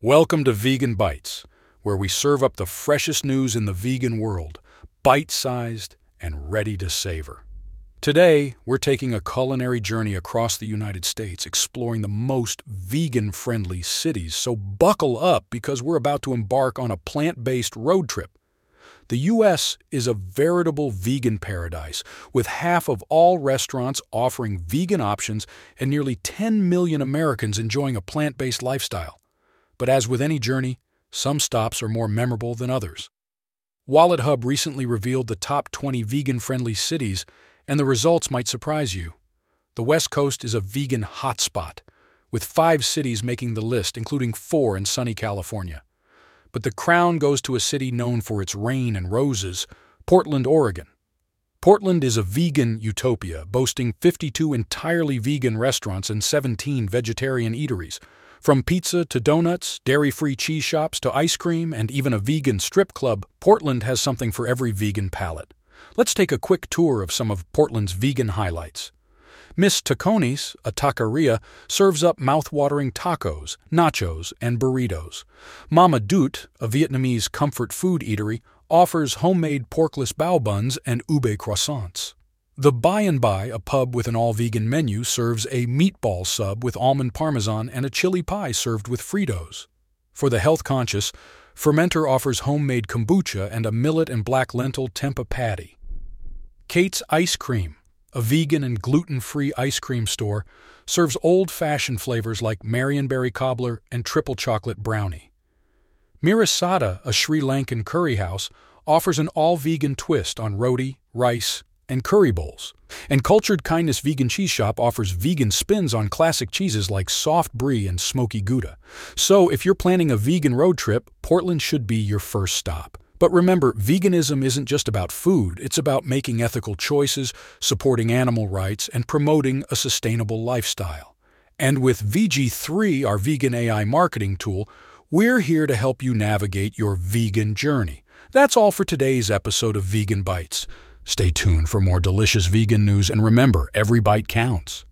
Welcome to Vegan Bytes, where we serve up the freshest news in the vegan world, bite sized and ready to savor. Today, we're taking a culinary journey across the United States, exploring the most vegan friendly cities. So, buckle up because we're about to embark on a plant based road trip. The U.S. is a veritable vegan paradise, with half of all restaurants offering vegan options and nearly 10 million Americans enjoying a plant based lifestyle. But as with any journey, some stops are more memorable than others. WalletHub recently revealed the top 20 vegan friendly cities, and the results might surprise you. The West Coast is a vegan hotspot, with five cities making the list, including four in sunny California. But the crown goes to a city known for its rain and roses Portland, Oregon. Portland is a vegan utopia, boasting 52 entirely vegan restaurants and 17 vegetarian eateries from pizza to donuts, dairy free cheese shops to ice cream, and even a vegan strip club, Portland has something for every vegan palate. Let's take a quick tour of some of Portland's vegan highlights. Mis Tacones, a taqueria, serves up mouth-watering tacos, nachos, and burritos. Mama Dut, a Vietnamese comfort food eatery, offers homemade porkless bao buns and ube croissants. The By and By, a pub with an all-vegan menu, serves a meatball sub with almond parmesan and a chili pie served with Fritos. For the health-conscious, Fermenter offers homemade kombucha and a millet and black lentil tempeh patty. Kate's Ice Cream, a vegan and gluten-free ice cream store, serves old-fashioned flavors like Marionberry cobbler and triple chocolate brownie. Mirisata, a Sri Lankan curry house, offers an all-vegan twist on roti, rice, and curry bowls. And Cultured Kindness Vegan Cheese Shop offers vegan spins on classic cheeses like soft brie and smoky Gouda. So if you're planning a vegan road trip, Portland should be your first stop. But remember, veganism isn't just about food, it's about making ethical choices, supporting animal rights, and promoting a sustainable lifestyle. And with VEG3, our vegan AI marketing tool, we're here to help you navigate your vegan journey. That's all for today's episode of Vegan Bytes. Stay tuned for more delicious vegan news and remember, every bite counts.